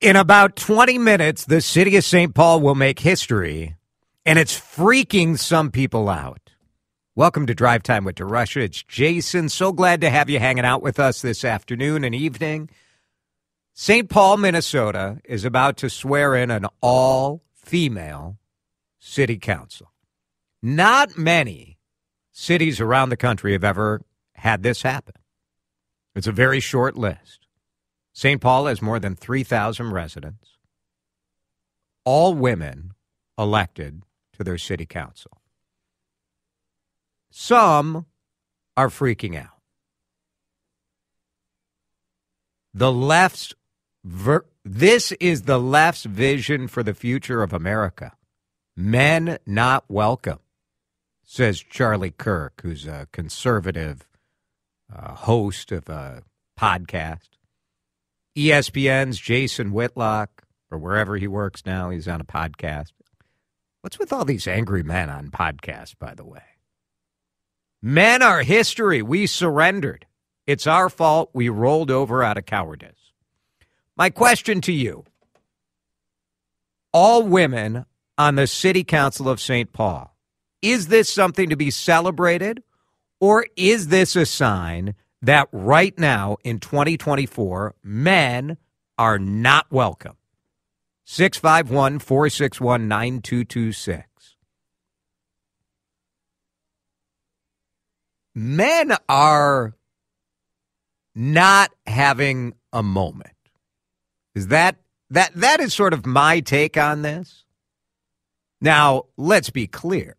In about 20 minutes, the city of St. Paul will make history, and it's freaking some people out. Welcome to Drive Time with DeRusha. It's Jason. So glad to have you hanging out with us this afternoon and evening. St. Paul, Minnesota is about to swear in an all female city council. Not many cities around the country have ever had this happen. It's a very short list. St. Paul has more than 3,000 residents, all women elected to their city council. Some are freaking out. The left's ver- this is the left's vision for the future of America. Men not welcome, says Charlie Kirk, who's a conservative uh, host of a podcast. ESPN's Jason Whitlock, or wherever he works now, he's on a podcast. What's with all these angry men on podcasts, by the way? Men are history. We surrendered. It's our fault. We rolled over out of cowardice. My question to you all women on the City Council of St. Paul, is this something to be celebrated, or is this a sign that right now in 2024, men are not welcome? 651 461 9226. Men are not having a moment. Is that that that is sort of my take on this? Now, let's be clear.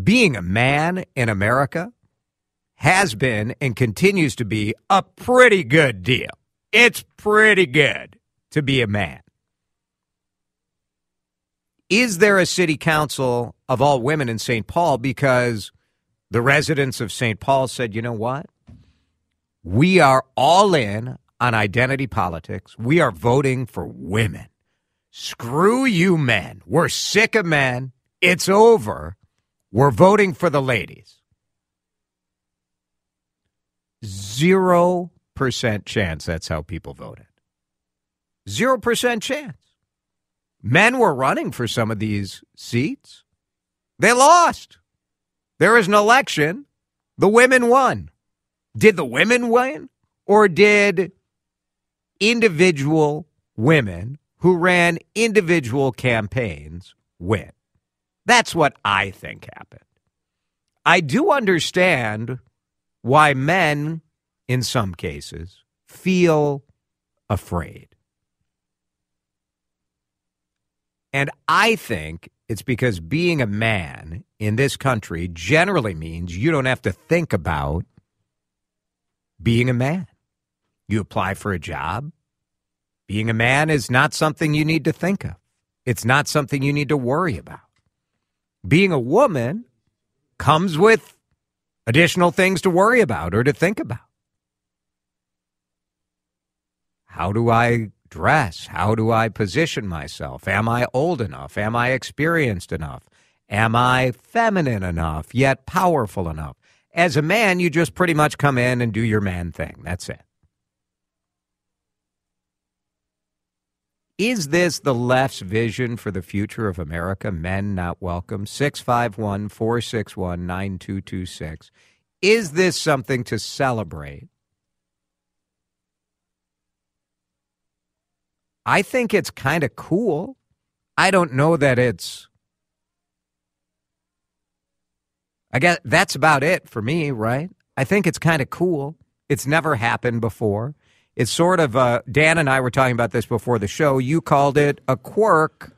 Being a man in America has been and continues to be a pretty good deal. It's pretty good to be a man. Is there a city council of all women in St. Paul because the residents of St. Paul said, you know what? We are all in on identity politics. We are voting for women. Screw you, men. We're sick of men. It's over. We're voting for the ladies. Zero percent chance that's how people voted. Zero percent chance. Men were running for some of these seats. They lost. There was an election. The women won. Did the women win? Or did individual women who ran individual campaigns win? That's what I think happened. I do understand why men, in some cases, feel afraid. And I think it's because being a man in this country generally means you don't have to think about being a man. You apply for a job. Being a man is not something you need to think of, it's not something you need to worry about. Being a woman comes with additional things to worry about or to think about. How do I dress? How do I position myself? Am I old enough? Am I experienced enough? Am I feminine enough, yet powerful enough? As a man, you just pretty much come in and do your man thing. That's it. Is this the left's vision for the future of America? Men not welcome. 651 461 9226. is this something to celebrate? I think it's kind of cool. I don't know that it's. I guess that's about it for me, right? I think it's kind of cool. It's never happened before. It's sort of uh, Dan and I were talking about this before the show. You called it a quirk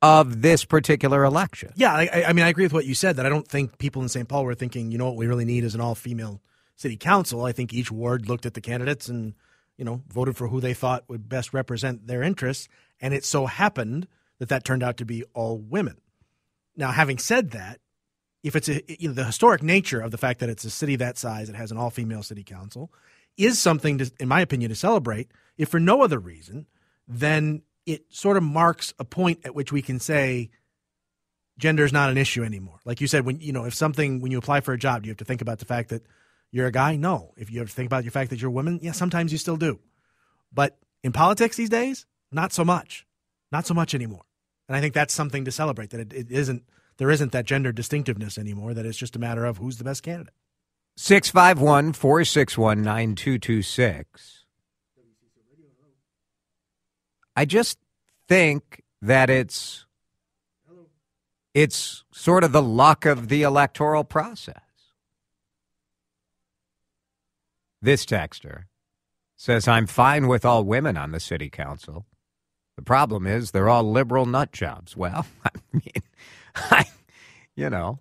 of this particular election. Yeah, I, I mean, I agree with what you said. That I don't think people in St. Paul were thinking, you know, what we really need is an all-female city council. I think each ward looked at the candidates and you know voted for who they thought would best represent their interests, and it so happened that that turned out to be all women. Now, having said that, if it's a, you know, the historic nature of the fact that it's a city that size, it has an all-female city council, is something, to, in my opinion, to celebrate. If for no other reason, then it sort of marks a point at which we can say gender is not an issue anymore. Like you said, when you know, if something when you apply for a job, do you have to think about the fact that you're a guy? No. If you have to think about the fact that you're a woman, yeah, sometimes you still do. But in politics these days, not so much, not so much anymore. And I think that's something to celebrate. That it, it isn't there isn't that gender distinctiveness anymore. That it's just a matter of who's the best candidate. 651 461 9226. I just think that it's it's sort of the luck of the electoral process. This texter says I'm fine with all women on the city council. The problem is they're all liberal nut jobs. Well, I mean, I, you know.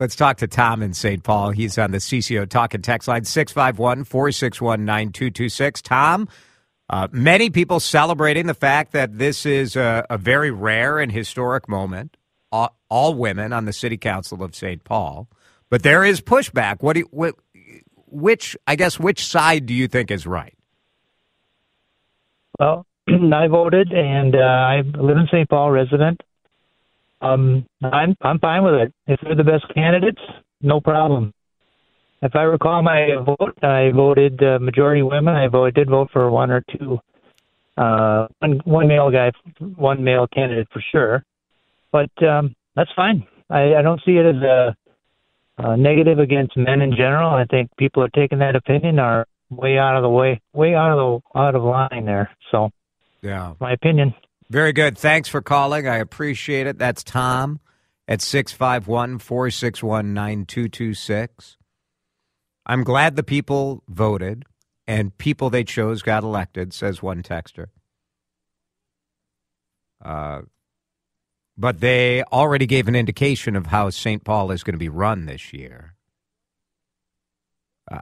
Let's talk to Tom in St. Paul. He's on the CCO Talk and Text line 651 461 9226. Tom, uh, many people celebrating the fact that this is a, a very rare and historic moment. All, all, women on the City Council of St. Paul, but there is pushback. What, do you, which I guess which side do you think is right? Well, I voted, and uh, I live in St. Paul, resident. Um, I'm I'm fine with it. If they're the best candidates, no problem. If I recall my vote, I voted uh, majority women. I voted, did vote for one or two, uh, one, one male guy, one male candidate for sure. But um, that's fine. I, I don't see it as a, a negative against men in general. I think people are taking that opinion are way out of the way, way out of the out of line there. So, yeah, my opinion. Very good. Thanks for calling. I appreciate it. That's Tom at 651 461 9226. I'm glad the people voted and people they chose got elected, says one texter. Uh, but they already gave an indication of how St. Paul is going to be run this year. Uh,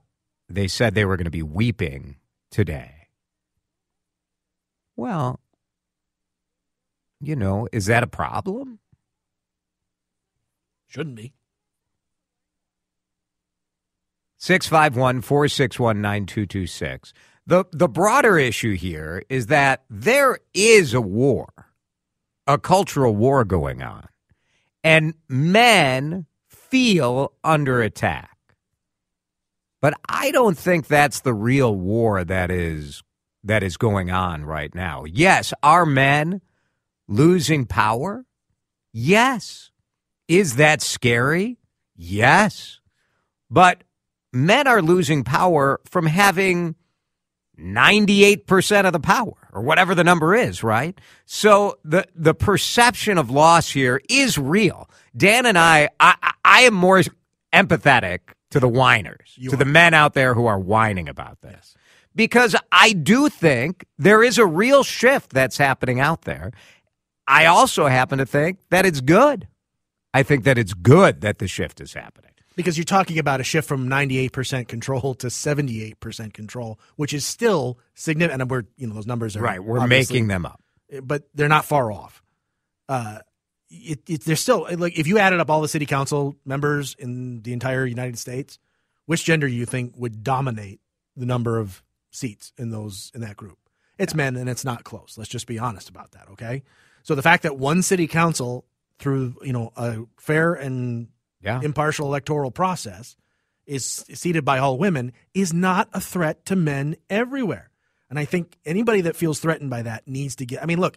they said they were going to be weeping today. Well, you know, is that a problem? Shouldn't be. 651 461 9226. The the broader issue here is that there is a war, a cultural war going on, and men feel under attack. But I don't think that's the real war that is that is going on right now. Yes, our men losing power? Yes. Is that scary? Yes. But men are losing power from having 98% of the power or whatever the number is, right? So the the perception of loss here is real. Dan and I I, I am more empathetic to the whiners, you to are. the men out there who are whining about this. Yes. Because I do think there is a real shift that's happening out there. I also happen to think that it's good. I think that it's good that the shift is happening because you're talking about a shift from 98% control to 78% control, which is still significant. And we're, you know, those numbers are right. We're making them up, but they're not far off. Uh, it, it, they're still like if you added up all the city council members in the entire United States, which gender do you think would dominate the number of seats in those in that group? It's yeah. men, and it's not close. Let's just be honest about that, okay? So the fact that one city council, through you know a fair and yeah. impartial electoral process is seated by all women is not a threat to men everywhere. And I think anybody that feels threatened by that needs to get. I mean, look,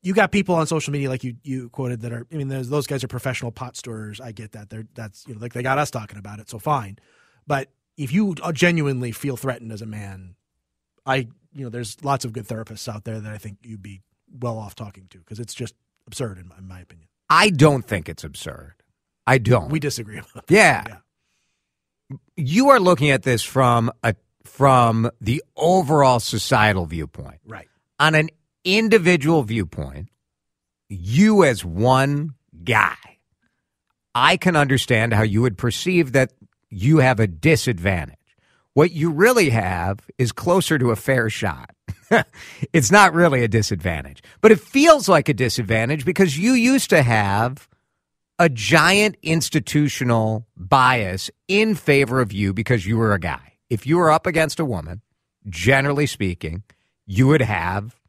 you got people on social media like you you quoted that are I mean those guys are professional pot stirrers. I get that. They're that's you know like they got us talking about it, so fine. But if you genuinely feel threatened as a man, I you know there's lots of good therapists out there that I think you'd be well off talking to because it's just absurd in my, in my, opinion. I don't think it's absurd. I don't. We disagree about that. Yeah. yeah. You are looking at this from a from the overall societal viewpoint. Right. On an individual viewpoint, you as one guy, I can understand how you would perceive that you have a disadvantage. What you really have is closer to a fair shot. it's not really a disadvantage, but it feels like a disadvantage because you used to have a giant institutional bias in favor of you because you were a guy. If you were up against a woman, generally speaking, you would have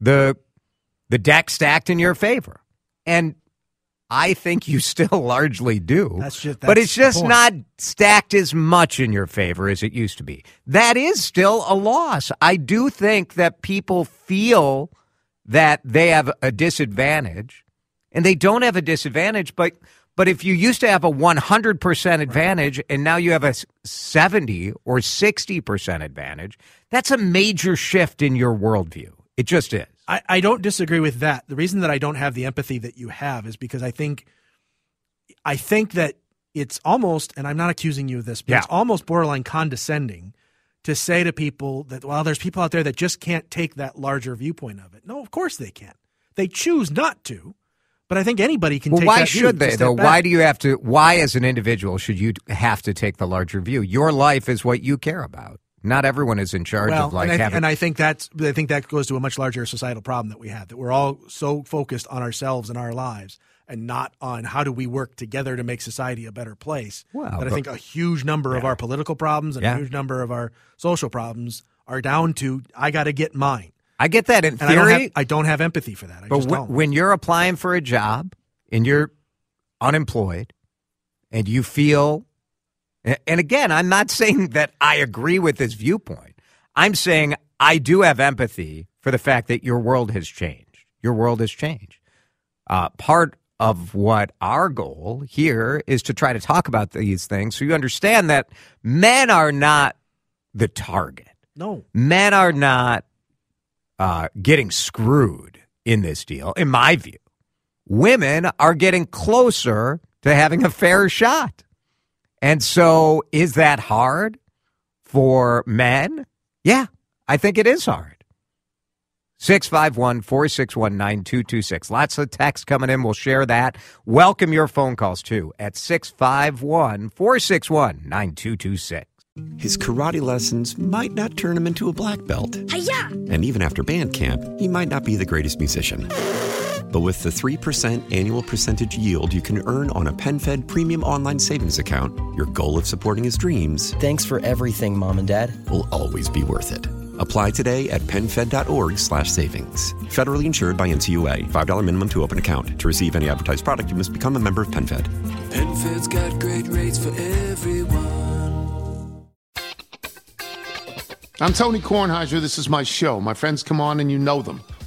the the deck stacked in your favor. And I think you still largely do. That's just, that's but it's just not stacked as much in your favor as it used to be. That is still a loss. I do think that people feel that they have a disadvantage, and they don't have a disadvantage, but but if you used to have a 100% advantage and now you have a 70 or 60% advantage, that's a major shift in your worldview. It just is. I, I don't disagree with that. The reason that I don't have the empathy that you have is because I think I think that it's almost, and I'm not accusing you of this, but yeah. it's almost borderline condescending to say to people that, well, there's people out there that just can't take that larger viewpoint of it. No, of course they can't. They choose not to. But I think anybody can take it. well, why should they though? Back. Why do you have to? Why, as an individual, should you have to take the larger view? Your life is what you care about. Not everyone is in charge well, of like and I, having. And I think that's I think that goes to a much larger societal problem that we have that we're all so focused on ourselves and our lives and not on how do we work together to make society a better place. Well, but I think a huge number yeah. of our political problems and yeah. a huge number of our social problems are down to I got to get mine. I get that in and theory. I don't, have, I don't have empathy for that. I but w- when you're applying for a job and you're unemployed and you feel and again, I'm not saying that I agree with this viewpoint. I'm saying I do have empathy for the fact that your world has changed. Your world has changed. Uh, part of what our goal here is to try to talk about these things so you understand that men are not the target. No. Men are not uh, getting screwed in this deal, in my view. Women are getting closer to having a fair shot. And so, is that hard for men? Yeah, I think it is hard. 651 461 9226. Lots of text coming in. We'll share that. Welcome your phone calls too at 651 461 9226. His karate lessons might not turn him into a black belt. Hi-ya! And even after band camp, he might not be the greatest musician. But with the 3% annual percentage yield you can earn on a PenFed premium online savings account, your goal of supporting his dreams. Thanks for everything, Mom and Dad. Will always be worth it. Apply today at PenFed.org slash savings. Federally insured by NCUA. $5 minimum to open account. To receive any advertised product, you must become a member of PenFed. PenFed's got great rates for everyone. I'm Tony Kornheiser. This is my show. My friends come on and you know them.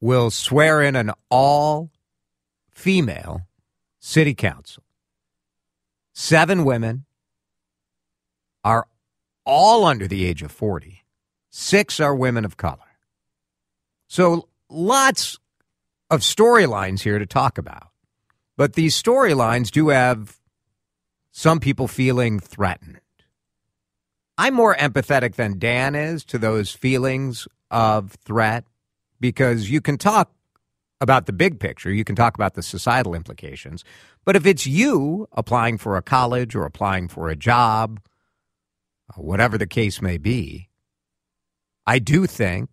will swear in an all female city council. Seven women are all under the age of 40, six are women of color. So lots of storylines here to talk about. But these storylines do have some people feeling threatened. I'm more empathetic than Dan is to those feelings of threat because you can talk about the big picture, you can talk about the societal implications. But if it's you applying for a college or applying for a job, whatever the case may be, I do think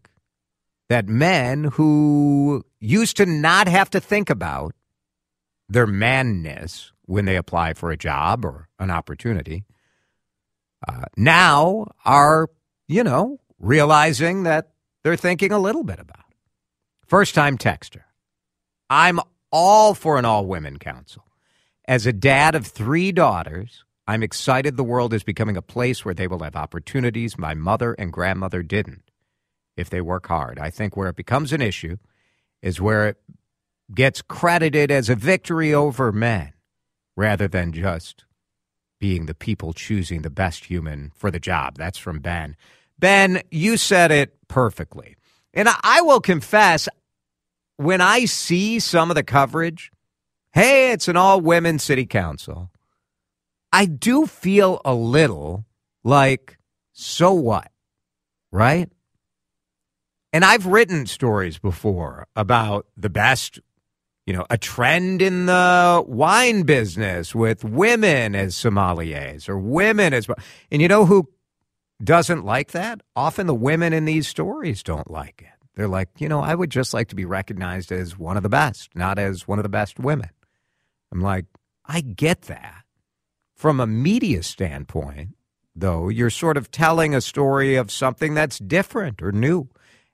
that men who used to not have to think about their manness when they apply for a job or an opportunity, uh, now are, you know, realizing that they're thinking a little bit about it. First time texter. I'm all for an all women council. As a dad of three daughters, I'm excited the world is becoming a place where they will have opportunities my mother and grandmother didn't if they work hard. I think where it becomes an issue is where it gets credited as a victory over men rather than just being the people choosing the best human for the job. That's from Ben. Ben, you said it perfectly. And I will confess, when I see some of the coverage, hey, it's an all women city council, I do feel a little like, so what? Right? And I've written stories before about the best, you know, a trend in the wine business with women as sommeliers or women as. And you know who doesn't like that? Often the women in these stories don't like it. They're like, you know, I would just like to be recognized as one of the best, not as one of the best women. I'm like, I get that. From a media standpoint, though, you're sort of telling a story of something that's different or new.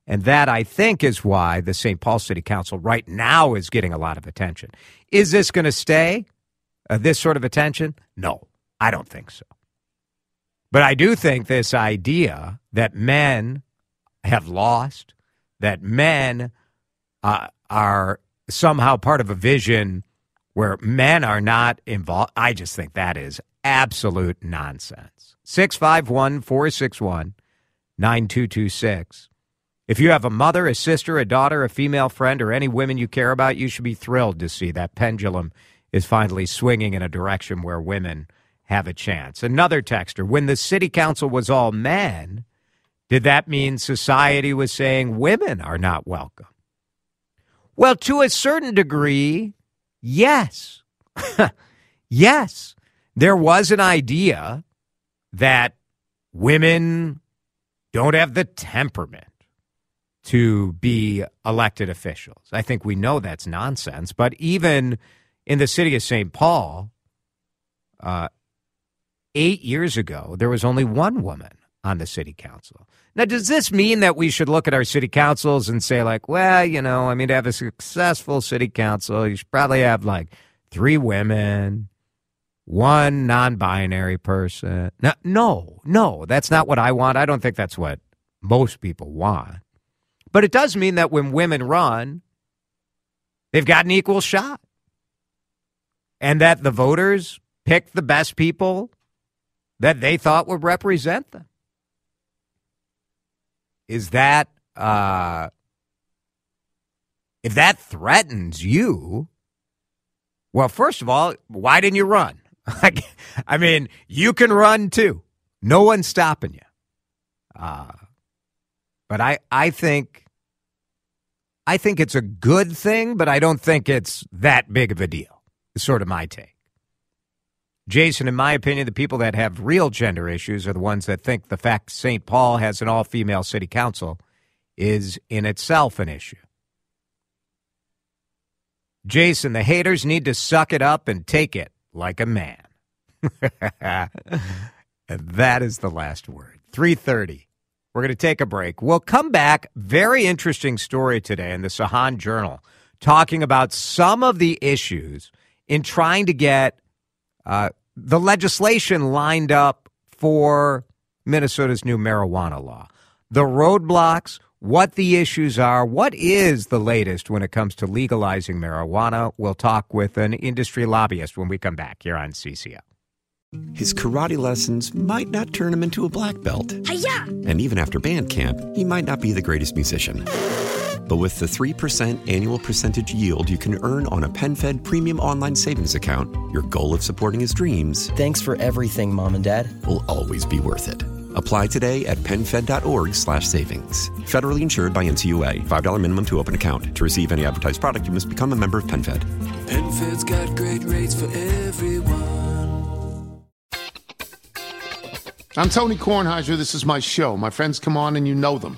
And that, I think, is why the St. Paul City Council right now is getting a lot of attention. Is this going to stay, uh, this sort of attention? No, I don't think so. But I do think this idea that men have lost, that men uh, are somehow part of a vision where men are not involved, I just think that is absolute nonsense. 651 461 9226. If you have a mother, a sister, a daughter, a female friend, or any women you care about, you should be thrilled to see that pendulum is finally swinging in a direction where women have a chance. Another texter, when the city council was all men, did that mean society was saying women are not welcome? Well, to a certain degree, yes. yes. There was an idea that women don't have the temperament to be elected officials. I think we know that's nonsense. But even in the city of St. Paul, uh, eight years ago, there was only one woman on the city council. Now, does this mean that we should look at our city councils and say, like, well, you know, I mean, to have a successful city council, you should probably have like three women, one non binary person? No, no, no, that's not what I want. I don't think that's what most people want. But it does mean that when women run, they've got an equal shot. And that the voters pick the best people that they thought would represent them. Is that, uh, if that threatens you, well, first of all, why didn't you run? I mean, you can run too. No one's stopping you. Uh, but I, I think I think it's a good thing, but I don't think it's that big of a deal. It's sort of my take. Jason, in my opinion, the people that have real gender issues are the ones that think the fact St. Paul has an all female city council is in itself an issue. Jason, the haters need to suck it up and take it like a man. and that is the last word. 330. We're going to take a break. We'll come back. Very interesting story today in the Sahan Journal talking about some of the issues in trying to get uh, the legislation lined up for Minnesota's new marijuana law. The roadblocks, what the issues are, what is the latest when it comes to legalizing marijuana. We'll talk with an industry lobbyist when we come back here on CCO. His karate lessons might not turn him into a black belt. Hi-ya! And even after band camp, he might not be the greatest musician. But with the 3% annual percentage yield you can earn on a PenFed premium online savings account, your goal of supporting his dreams Thanks for everything, Mom and Dad. will always be worth it. Apply today at PenFed.org slash savings. Federally insured by NCUA. $5 minimum to open account. To receive any advertised product, you must become a member of PenFed. PenFed's got great rates for everyone. I'm Tony Kornheiser. This is my show. My friends come on and you know them.